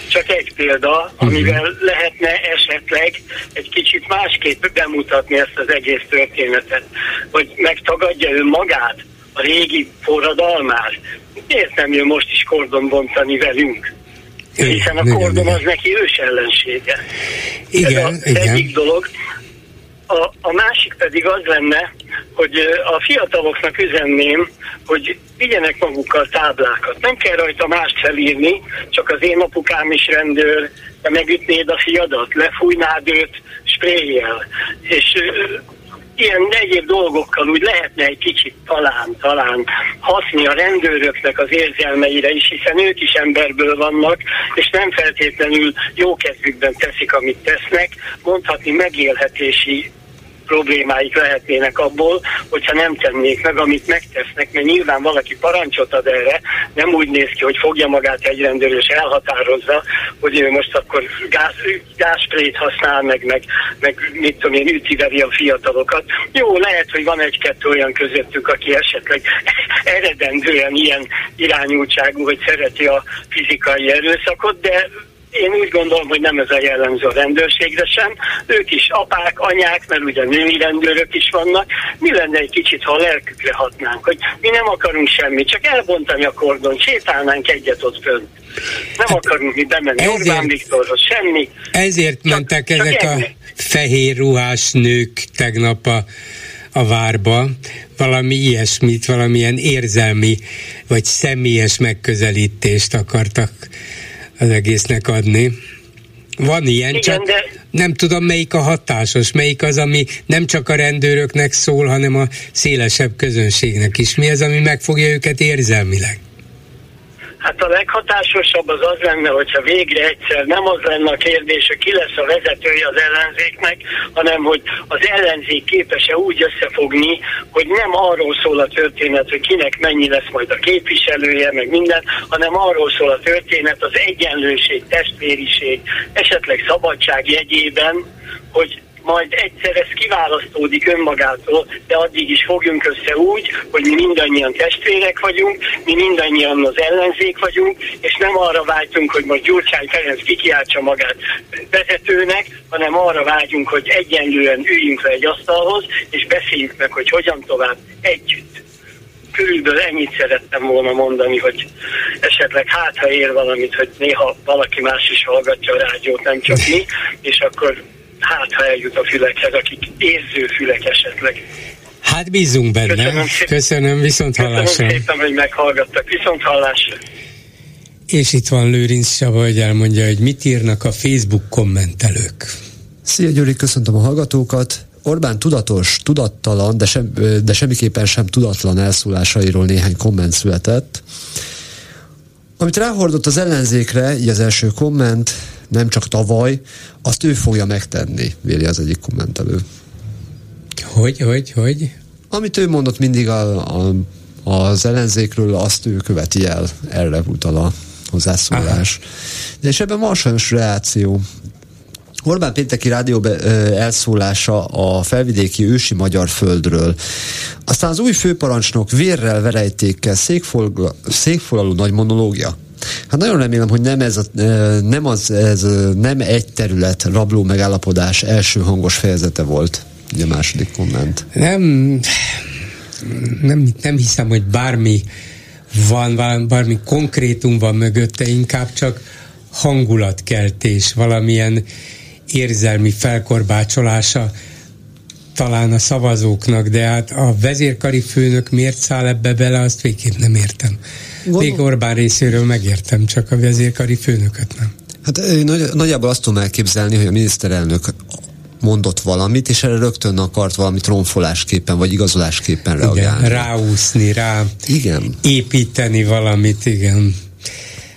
Csak egy példa, amivel uh-huh. lehetne esetleg egy kicsit másképp bemutatni ezt az egész történetet, hogy megtagadja ő magát, a régi forradalmát. Miért nem jön most is kordon bontani velünk? Hiszen a kordon az neki ős ellensége. Igen, Ez a igen. egyik dolog. A, a másik pedig az lenne, hogy a fiataloknak üzenném, hogy vigyenek magukkal táblákat. Nem kell rajta mást felírni, csak az én apukám is rendőr, te megütnéd a fiadat, lefújnád őt spréjjel. És ilyen egyéb dolgokkal úgy lehetne egy kicsit talán, talán haszni a rendőröknek az érzelmeire is, hiszen ők is emberből vannak, és nem feltétlenül jó kezükben teszik, amit tesznek, mondhatni megélhetési problémáik lehetnének abból, hogyha nem tennék meg, amit megtesznek, mert nyilván valaki parancsot ad erre, nem úgy néz ki, hogy fogja magát egy rendőr és elhatározza, hogy ő most akkor gáz, gázsprét használ, meg, meg, meg mit tudom én, ütiveri a fiatalokat. Jó, lehet, hogy van egy-kettő olyan közöttük, aki esetleg eredendően ilyen irányultságú, hogy szereti a fizikai erőszakot, de én úgy gondolom, hogy nem ez a jellemző a rendőrségre sem. Ők is apák, anyák, mert ugye női rendőrök is vannak. Mi lenne egy kicsit, ha a lelkükre hatnánk, hogy mi nem akarunk semmit, csak elbontani a kordon, sétálnánk egyet ott fönt. Nem hát akarunk mi bemenni ezért, Orbán Viktorhoz, semmi. Ezért csak, mentek csak ezek ennyi. a fehér ruhás nők tegnap a a várba, valami ilyesmit, valamilyen érzelmi vagy személyes megközelítést akartak az egésznek adni. Van ilyen, Igen, csak de... nem tudom melyik a hatásos, melyik az, ami nem csak a rendőröknek szól, hanem a szélesebb közönségnek is. Mi az, ami megfogja őket érzelmileg? Hát a leghatásosabb az az lenne, hogyha végre egyszer nem az lenne a kérdés, hogy ki lesz a vezetője az ellenzéknek, hanem hogy az ellenzék képes-e úgy összefogni, hogy nem arról szól a történet, hogy kinek mennyi lesz majd a képviselője, meg minden, hanem arról szól a történet az egyenlőség, testvériség, esetleg szabadság jegyében, hogy majd egyszer ez kiválasztódik önmagától, de addig is fogjunk össze úgy, hogy mi mindannyian testvérek vagyunk, mi mindannyian az ellenzék vagyunk, és nem arra vágyunk, hogy majd Gyurcsány Ferenc kikiáltsa magát vezetőnek, hanem arra vágyunk, hogy egyenlően üljünk le egy asztalhoz, és beszéljük meg, hogy hogyan tovább együtt. Körülbelül ennyit szerettem volna mondani, hogy esetleg hát, ha ér valamit, hogy néha valaki más is hallgatja a rádiót, nem csak mi, és akkor hát ha eljut a fülekhez, akik érző fülek esetleg. Hát bízunk benne. Köszönöm, szépen. Köszönöm viszont hallásra. Köszönöm szépen, hogy meghallgattak. Viszont hallásra. És itt van Lőrinc Saba, hogy elmondja, hogy mit írnak a Facebook kommentelők. Szia Gyuri, köszöntöm a hallgatókat. Orbán tudatos, tudattalan, de, sem, de semmiképpen sem tudatlan elszólásairól néhány komment született. Amit ráhordott az ellenzékre, így az első komment, nem csak tavaly, azt ő fogja megtenni, véli az egyik kommentelő. Hogy, hogy, hogy? Amit ő mondott mindig a, a, az ellenzékről, azt ő követi el, erre utal a hozzászólás. Aha. De és ebben van sajnos reakció. Orbán pénteki rádió elszólása a felvidéki ősi magyar földről. Aztán az új főparancsnok vérrel, verejtékkel, székfolalú nagy monológia. Hát nagyon remélem, hogy nem ez, a, nem az, ez nem egy terület rabló megállapodás első hangos fejezete volt. Ugye a második komment. Nem, nem, nem hiszem, hogy bármi van, bármi konkrétum van mögötte, inkább csak hangulatkeltés, valamilyen érzelmi felkorbácsolása talán a szavazóknak, de hát a vezérkari főnök miért száll ebbe bele, azt végképp nem értem. Gondol... Még Orbán részéről megértem, csak a vezérkari főnököt nem. Hát nagy, nagyjából azt tudom elképzelni, hogy a miniszterelnök mondott valamit, és erre rögtön akart valami tronfolásképpen, vagy igazolásképpen reagálni. Igen, ráúszni, rá igen. építeni valamit, igen.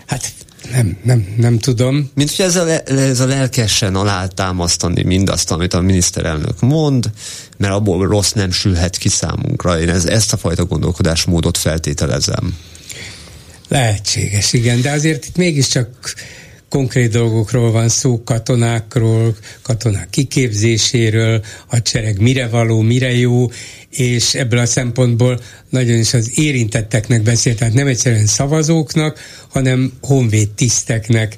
Hát nem, nem, nem tudom. Mint hogy ez a, ez a lelkesen alátámasztani mindazt, amit a miniszterelnök mond, mert abból rossz nem sülhet ki számunkra. Én ez, ezt a fajta gondolkodásmódot feltételezem. Lehetséges, igen, de azért itt mégiscsak konkrét dolgokról van szó, katonákról, katonák kiképzéséről, hadsereg mire való, mire jó, és ebből a szempontból nagyon is az érintetteknek beszélt, tehát nem egyszerűen szavazóknak, hanem honvéd tiszteknek,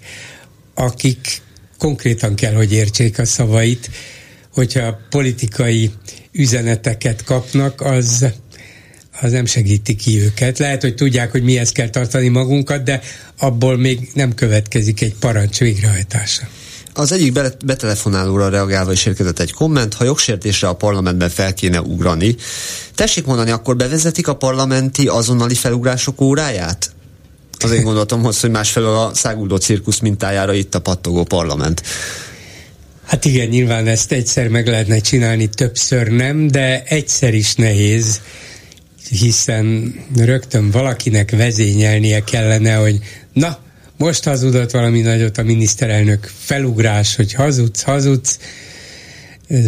akik konkrétan kell, hogy értsék a szavait, hogyha politikai üzeneteket kapnak, az az nem segíti ki őket. Lehet, hogy tudják, hogy mihez kell tartani magunkat, de abból még nem következik egy parancs végrehajtása. Az egyik betelefonálóra reagálva is érkezett egy komment, ha jogsértésre a parlamentben fel kéne ugrani. Tessék mondani, akkor bevezetik a parlamenti azonnali felugrások óráját? Az én gondolatom hogy másfelől a száguldó cirkusz mintájára itt a pattogó parlament. Hát igen, nyilván ezt egyszer meg lehetne csinálni, többször nem, de egyszer is nehéz hiszen rögtön valakinek vezényelnie kellene, hogy na, most hazudott valami nagyot a miniszterelnök felugrás, hogy hazudsz, hazudsz,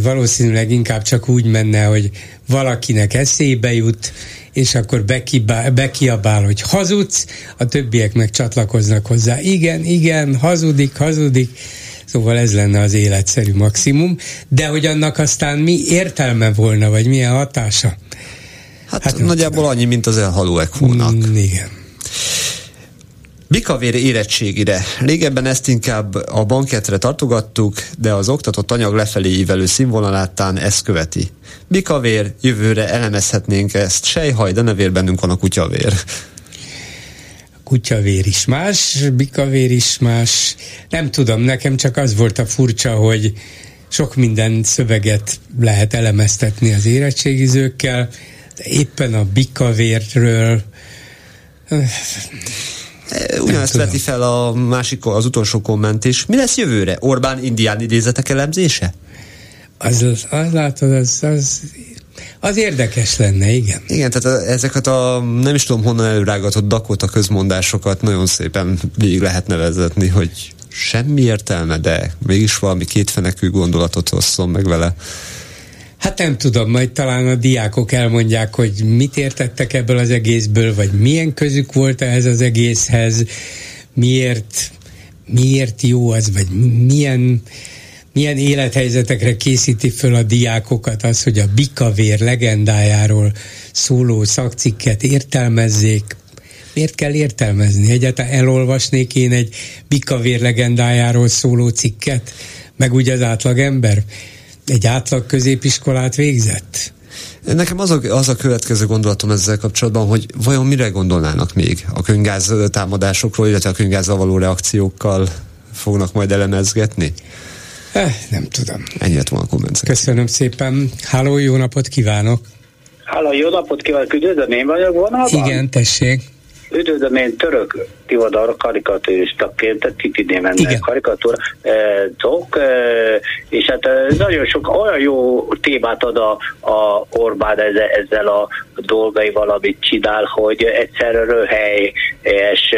valószínűleg inkább csak úgy menne, hogy valakinek eszébe jut, és akkor bekibál, bekiabál, hogy hazudsz, a többiek meg csatlakoznak hozzá. Igen, igen, hazudik, hazudik. Szóval ez lenne az életszerű maximum, de hogy annak aztán mi értelme volna, vagy milyen hatása, Hát, hát nagyjából annyi, mint az elhaló ekónak. Mm, igen. Bikavér érettségire. Régebben ezt inkább a banketre tartogattuk, de az oktatott anyag lefelé ívelő színvonalátán ezt követi. Bikavér, jövőre elemezhetnénk ezt. Sejhaj, de ne vér bennünk van a kutyavér. A kutyavér is más, bikavér is más. Nem tudom, nekem csak az volt a furcsa, hogy sok minden szöveget lehet elemeztetni az érettségizőkkel, éppen a bikavértről Ugyanezt veti fel a másik, az utolsó komment is. Mi lesz jövőre? Orbán indián idézetek elemzése? Az, az, az látod, az, az az érdekes lenne, igen. Igen, tehát ezeket a nem is tudom honnan előrágatott Dakota közmondásokat nagyon szépen végig lehet nevezetni, hogy semmi értelme, de mégis valami kétfenekű gondolatot hozzon meg vele. Hát nem tudom, majd talán a diákok elmondják, hogy mit értettek ebből az egészből, vagy milyen közük volt ehhez az egészhez, miért, miért jó az, vagy milyen, milyen élethelyzetekre készíti föl a diákokat az, hogy a bikavér legendájáról szóló szakcikket értelmezzék, miért kell értelmezni? Egyáltalán elolvasnék én egy bikavér legendájáról szóló cikket, meg úgy az átlagember? Egy átlag középiskolát végzett? Nekem az a, az a következő gondolatom ezzel kapcsolatban, hogy vajon mire gondolnának még a könygáz támadásokról, illetve a könygázzal való reakciókkal fognak majd elemezgetni? Eh, nem tudom. Ennyi lett volna a komment. Köszönöm szépen. Háló, jó napot kívánok! Háló, jó napot kívánok! Üdvözlöm, én vagyok vonalban? Igen, tessék. Üdvözlöm, én török Tivadar karikatúristaként, Titi néven karikatúra tok, és hát nagyon sok olyan jó témát ad a, a Orbán ezzel, ezzel a dolgaival, amit csinál, hogy egyszerre röhelyes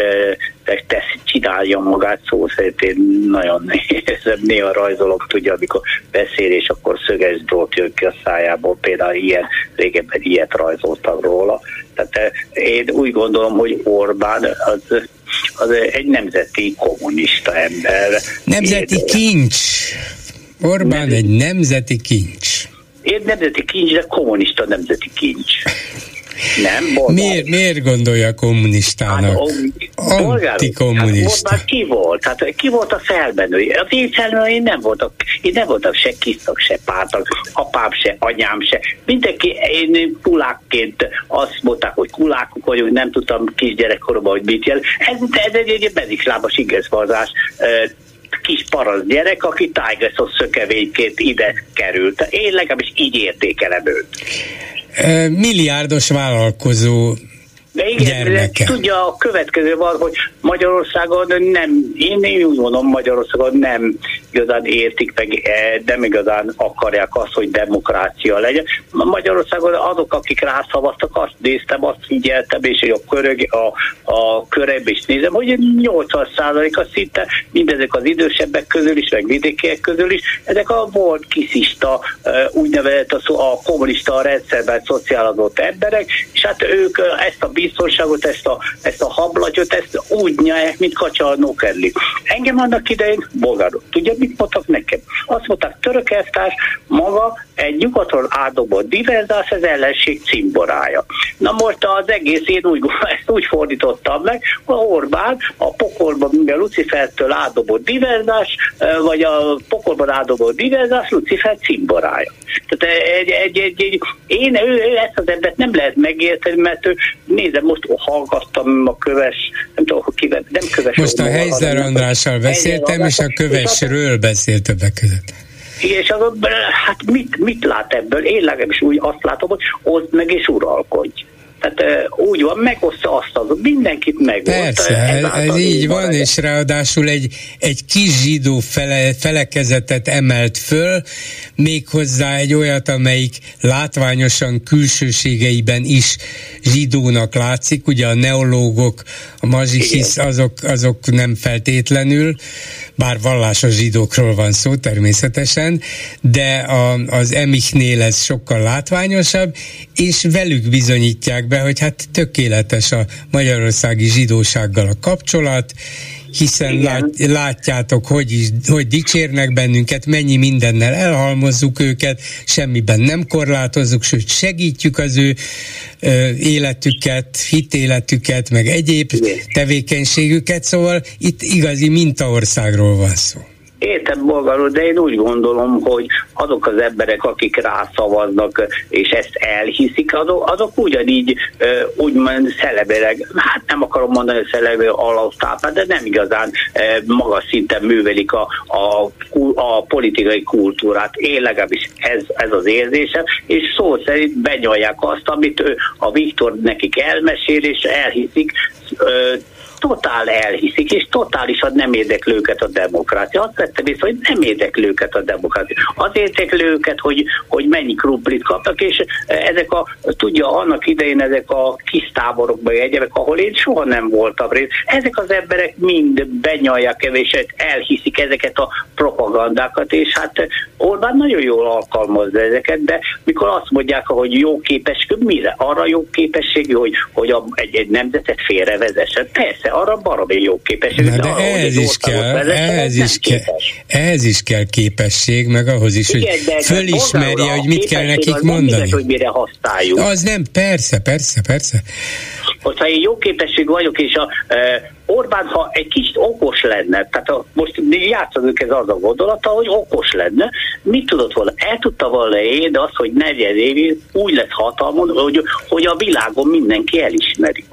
tesz, csinálja magát, szó szerint én nagyon nézem, néha rajzolok, tudja, amikor beszél, és akkor szöges drót jön ki a szájából, például ilyen, régebben ilyet rajzoltam róla. Tehát én úgy gondolom, hogy Orbán az az egy nemzeti kommunista ember. Nemzeti kincs. Orbán egy nemzeti kincs. Én nemzeti kincs, de kommunista nemzeti kincs. Nem, bolgár. Miért, miért gondolja kommunistának? Hát, Antikommunista. Hát, ki volt? Hát ki volt a felmenői? Az én felmenői nem voltak, én nem voltak se kiszak, se pártak, apám se, anyám se. Mindenki, én kulákként azt mondták, hogy kulákok vagyunk, nem tudtam kisgyerekkoromban, hogy mit jel. Ez, ez egy, egy beziklábas igazvazás kis parasz gyerek, aki Tigersos szökevényként ide került. Én legalábbis így értékelem őt milliárdos vállalkozó de igen, gyermeke. tudja, a következő van, hogy Magyarországon nem, én, én úgy mondom, Magyarországon nem igazán értik meg, eh, nem igazán akarják azt, hogy demokrácia legyen. Magyarországon azok, akik rászavaztak, azt néztem, azt figyeltem, és a, körög, a, a körebb is nézem, hogy 80%-a szinte mindezek az idősebbek közül is, meg vidékiek közül is, ezek a volt kiszista, eh, úgynevezett a, a kommunista rendszerben szociálodott emberek, és hát ők ezt a biztonságot, ezt a, ezt a hablatyot, ezt úgy nyelják, mint kacsa a nokerli. Engem annak idején bolgárok. Tudja, mit mondtak nekem? Azt mondták, török elvtárs maga egy nyugatról átdobott diverzás, ez ellenség cimborája. Na most az egész én úgy, ezt úgy fordítottam meg, a Orbán a pokolban, a Lucifertől átdobott diverzás, vagy a pokolban átdobott diverzás, Lucifer cimborája. Tehát egy, egy, egy, egy, én ő, ő ezt az embert nem lehet megérteni, mert ő, nézem, most hallgattam a köves, nem tudom, hogy kivel, nem köves. Most a Heizer Andrással beszéltem, és a kövesről beszélt többek között. És az, hát mit, mit lát ebből? Én legalábbis úgy azt látom, hogy oszd meg és uralkodj. Tehát úgy van, megosztja azt az, mindenkit megosztja. Persze, ez, ez így van, és ráadásul egy, egy kis zsidó fele, felekezetet emelt föl, méghozzá egy olyat, amelyik látványosan külsőségeiben is zsidónak látszik, ugye a neológok, a mazsihisz, azok, azok nem feltétlenül, bár vallásos zsidókról van szó természetesen, de a, az Emichnél ez sokkal látványosabb, és velük bizonyítják be, hogy hát tökéletes a magyarországi zsidósággal a kapcsolat, hiszen lát, látjátok, hogy, is, hogy dicsérnek bennünket, mennyi mindennel elhalmozzuk őket, semmiben nem korlátozzuk, sőt segítjük az ő ö, életüket, hitéletüket, meg egyéb Igen. tevékenységüket, szóval itt igazi mintaországról van szó. Értem bolgarul, de én úgy gondolom, hogy azok az emberek, akik rászavaznak, és ezt elhiszik, azok, azok ugyanígy úgymond szelebereg, hát nem akarom mondani, hogy szelebereg alaptápát, de nem igazán magas szinten művelik a, a, a politikai kultúrát. Én legalábbis ez, ez az érzésem, és szó szerint benyalják azt, amit ő, a Viktor nekik elmesél, és elhiszik, totál elhiszik, és totálisan nem érdekli őket a demokrácia. Azt vettem észre, hogy nem érdekli őket a demokrácia. Az érdekli őket, hogy, hogy mennyi krumplit kapnak, és ezek a, tudja, annak idején ezek a kis táborokban egyebek, ahol én soha nem voltam rész, ezek az emberek mind benyalják és elhiszik ezeket a propagandákat, és hát Orbán nagyon jól alkalmazza ezeket, de mikor azt mondják, hogy jó képesség, mire? Arra jó képesség, hogy, hogy a, egy, egy nemzetet félrevezessen. Persze, arra baromi jó képesség. Na, de, de ehhez is kell, ehhez is, kell, ehhez is kell képesség, meg ahhoz is, Igen, hogy fölismerje, hogy mit kell nekik mondani. Nem hogy mire használjuk. Az nem, persze, persze, persze. Hogyha én jó képesség vagyok, és a e, Orbán, ha egy kicsit okos lenne, tehát a, most játszunk ez az a gondolata, hogy okos lenne, mit tudott volna? El tudta volna én azt, hogy negyed évig úgy lett hatalmon, hogy, hogy a világon mindenki elismeri.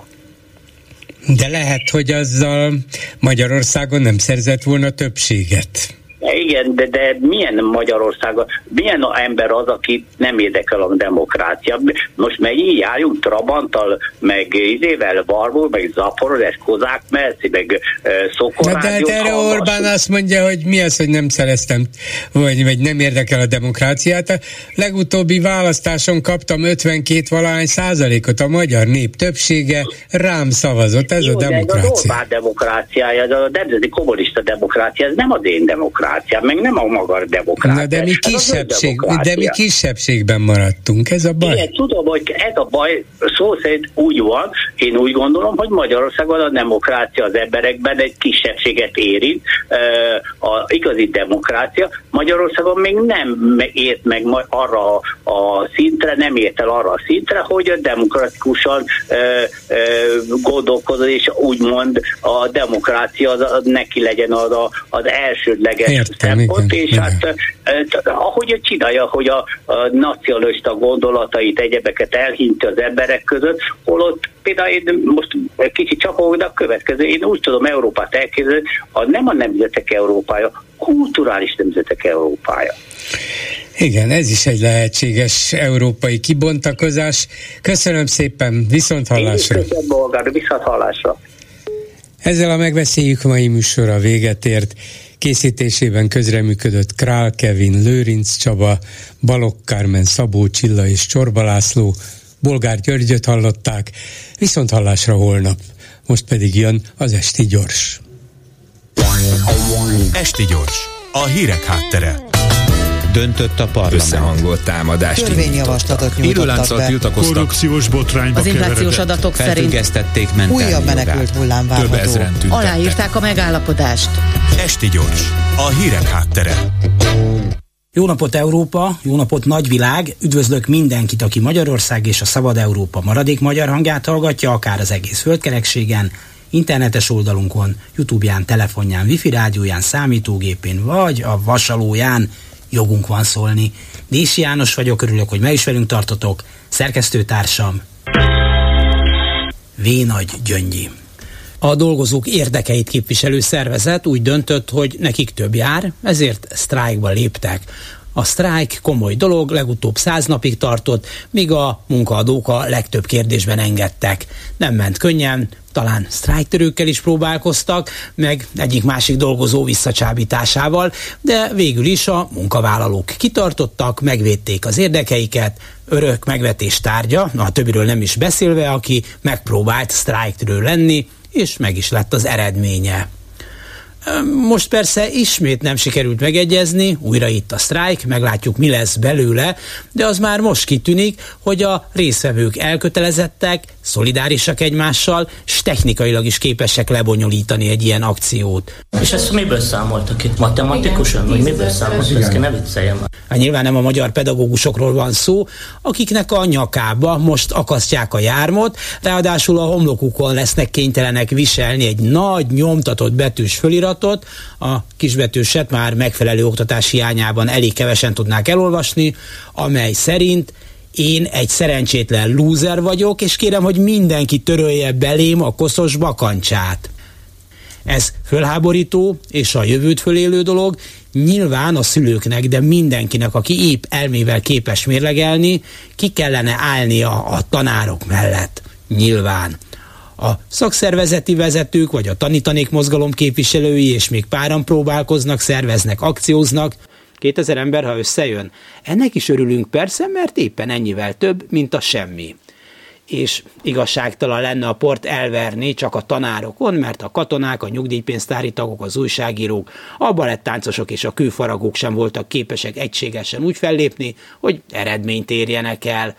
De lehet, hogy azzal Magyarországon nem szerzett volna többséget. Igen, de, de milyen Magyarországon, milyen ember az, aki nem érdekel a demokrácia? Most meg így járjunk Trabanttal, meg izével, Barbul, meg Zaporozes, Kozák Merci, meg uh, Szokor de, de erre Orbán azt mondja, hogy mi az, hogy nem szereztem, vagy, vagy nem érdekel a demokráciát. A legutóbbi választáson kaptam 52 valahány százalékot, a magyar nép többsége rám szavazott, ez Jó, a demokrácia. De ez a Orbán demokráciája, ez a nemzeti kommunista demokrácia, ez nem az én demokrácia demokrácia, meg nem a maga demokrácia. Na de mi, kisebbség, de mi kisebbségben maradtunk, ez a baj. Igen, tudom, hogy ez a baj szó szerint úgy van, én úgy gondolom, hogy Magyarországon a demokrácia az emberekben egy kisebbséget érint, a igazi demokrácia. Magyarországon még nem ért meg arra a szintre, nem ért el arra a szintre, hogy a demokratikusan gondolkodó, és úgymond a demokrácia az, neki legyen az, a, az elsődleges Értem, szempont, igen, és igen. hát ahogy csinálja, hogy a, a nacionalista gondolatait, egyebeket elhinti az emberek között, holott például én most kicsit csapogok, de a következő, én úgy tudom Európát elképzelni, a nem a nemzetek Európája, kulturális nemzetek Európája. Igen, ez is egy lehetséges európai kibontakozás. Köszönöm szépen, viszont hallásra. Köszönöm, viszont hallásra. Ezzel a megbeszéljük mai műsora véget ért. Készítésében közreműködött Král Kevin, Lőrinc Csaba, Balok Kármen, Szabó Csilla és Csorba László, Bolgár Györgyöt hallották, viszont hallásra holnap. Most pedig jön az Esti Gyors. Esti Gyors, a hírek háttere döntött a parlament. Összehangolt támadást Törvényjavaslatot nyújtottak be. tiltakoztak. Korrupciós botrányba Az inflációs adatok szerint újabb menekült hullám várható. Aláírták a megállapodást. Esti gyors, a hírek háttere. Jó napot Európa, jó napot nagyvilág, üdvözlök mindenkit, aki Magyarország és a Szabad Európa maradék magyar hangját hallgatja, akár az egész földkerekségen, internetes oldalunkon, Youtube-ján, telefonján, wifi rádióján, számítógépén, vagy a vasalóján, jogunk van szólni. Dési János vagyok, örülök, hogy meg is velünk tartotok. Szerkesztőtársam V. Nagy Gyöngyi. A dolgozók érdekeit képviselő szervezet úgy döntött, hogy nekik több jár, ezért sztrájkba léptek. A sztrájk komoly dolog, legutóbb száz napig tartott, míg a munkaadók a legtöbb kérdésben engedtek. Nem ment könnyen, talán sztrájktörőkkel is próbálkoztak, meg egyik-másik dolgozó visszacsábításával, de végül is a munkavállalók kitartottak, megvédték az érdekeiket, örök megvetés tárgya, a többiről nem is beszélve, aki megpróbált sztrájktörő lenni, és meg is lett az eredménye. Most persze ismét nem sikerült megegyezni, újra itt a sztrájk, meglátjuk mi lesz belőle, de az már most kitűnik, hogy a részvevők elkötelezettek, szolidárisak egymással, és technikailag is képesek lebonyolítani egy ilyen akciót. És ezt miből számoltak itt? Matematikusan? Vagy miből számoltak? Ezt ne vicceljem. Hát nyilván nem a magyar pedagógusokról van szó, akiknek a nyakába most akasztják a jármot, ráadásul a homlokukon lesznek kénytelenek viselni egy nagy nyomtatott betűs fölirat, gondolatot, a kisbetűset már megfelelő oktatási hiányában elég kevesen tudnák elolvasni, amely szerint én egy szerencsétlen lúzer vagyok, és kérem, hogy mindenki törölje belém a koszos bakancsát. Ez fölháborító és a jövőt fölélő dolog, nyilván a szülőknek, de mindenkinek, aki épp elmével képes mérlegelni, ki kellene állnia a tanárok mellett. Nyilván. A szakszervezeti vezetők vagy a tanítanék mozgalom képviselői és még páran próbálkoznak, szerveznek, akcióznak, 2000 ember, ha összejön. Ennek is örülünk persze, mert éppen ennyivel több, mint a semmi és igazságtalan lenne a port elverni csak a tanárokon, mert a katonák, a nyugdíjpénztári tagok, az újságírók, a balettáncosok és a kőfaragók sem voltak képesek egységesen úgy fellépni, hogy eredményt érjenek el.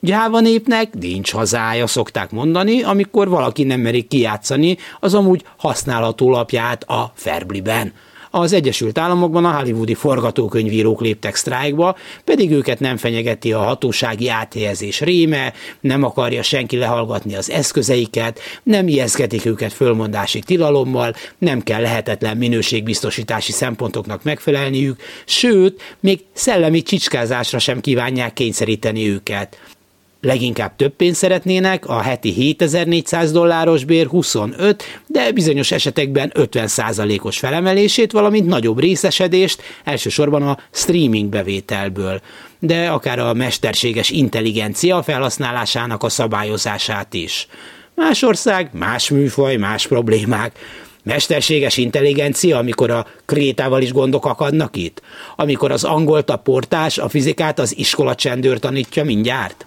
Gyáva népnek nincs hazája, szokták mondani, amikor valaki nem merik kijátszani az amúgy használható lapját a Ferbliben. Az Egyesült Államokban a hollywoodi forgatókönyvírók léptek sztrájkba, pedig őket nem fenyegeti a hatósági áthelyezés réme, nem akarja senki lehallgatni az eszközeiket, nem ijeszgetik őket fölmondási tilalommal, nem kell lehetetlen minőségbiztosítási szempontoknak megfelelniük, sőt, még szellemi csicskázásra sem kívánják kényszeríteni őket leginkább több pénzt szeretnének, a heti 7400 dolláros bér 25, de bizonyos esetekben 50 os felemelését, valamint nagyobb részesedést, elsősorban a streaming bevételből de akár a mesterséges intelligencia felhasználásának a szabályozását is. Más ország, más műfaj, más problémák. Mesterséges intelligencia, amikor a krétával is gondok akadnak itt? Amikor az angolt a portás, a fizikát az iskola csendőr tanítja mindjárt?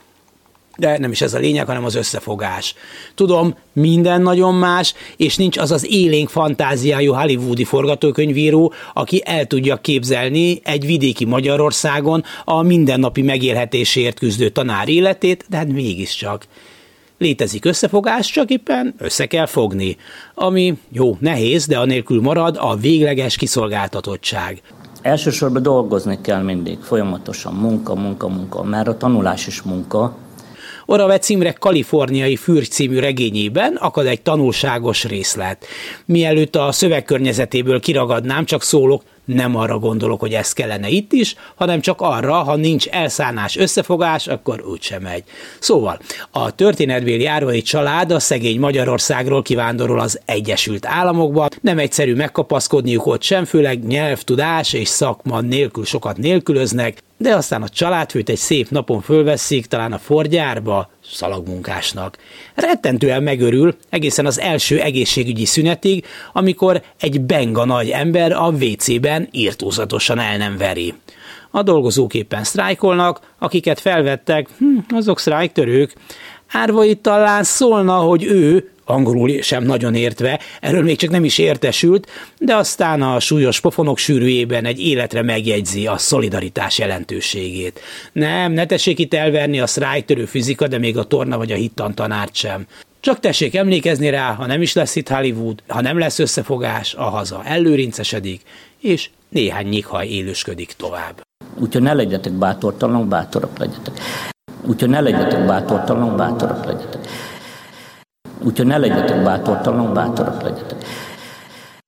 De nem is ez a lényeg, hanem az összefogás. Tudom, minden nagyon más, és nincs az az élénk fantáziájú hollywoodi forgatókönyvíró, aki el tudja képzelni egy vidéki Magyarországon a mindennapi megélhetésért küzdő tanár életét, de hát mégiscsak. Létezik összefogás, csak éppen össze kell fogni. Ami jó, nehéz, de anélkül marad a végleges kiszolgáltatottság. Elsősorban dolgozni kell mindig, folyamatosan munka, munka, munka, mert a tanulás is munka, Oravec címre Kaliforniai Fürgy című regényében akad egy tanulságos részlet. Mielőtt a szövegkörnyezetéből kiragadnám, csak szólok, nem arra gondolok, hogy ez kellene itt is, hanem csak arra, ha nincs elszánás, összefogás, akkor úgysem megy. Szóval, a történetbéli árvai család a szegény Magyarországról kivándorol az Egyesült Államokba. Nem egyszerű megkapaszkodniuk ott sem, főleg nyelvtudás és szakma nélkül sokat nélkülöznek, de aztán a családfőt egy szép napon fölveszik, talán a forgyárba, szalagmunkásnak. Rettentően megörül egészen az első egészségügyi szünetig, amikor egy benga nagy ember a WC-ben írtózatosan el nem veri. A dolgozók éppen sztrájkolnak, akiket felvettek, hm, azok sztrájktörők. Árvai talán szólna, hogy ő angolul sem nagyon értve, erről még csak nem is értesült, de aztán a súlyos pofonok sűrűjében egy életre megjegyzi a szolidaritás jelentőségét. Nem, ne tessék itt elverni a szrájtörő fizika, de még a torna vagy a hittan tanárt sem. Csak tessék emlékezni rá, ha nem is lesz itt Hollywood, ha nem lesz összefogás, a haza ellőrincesedik, és néhány nyikhaj élősködik tovább. Úgyhogy ne legyetek bátortalanok, bátorok legyetek. Úgyhogy ne legyetek bátortalanok, bátorok legyetek. Úgyhogy ne legyetek bátortalanok, bátorok legyetek.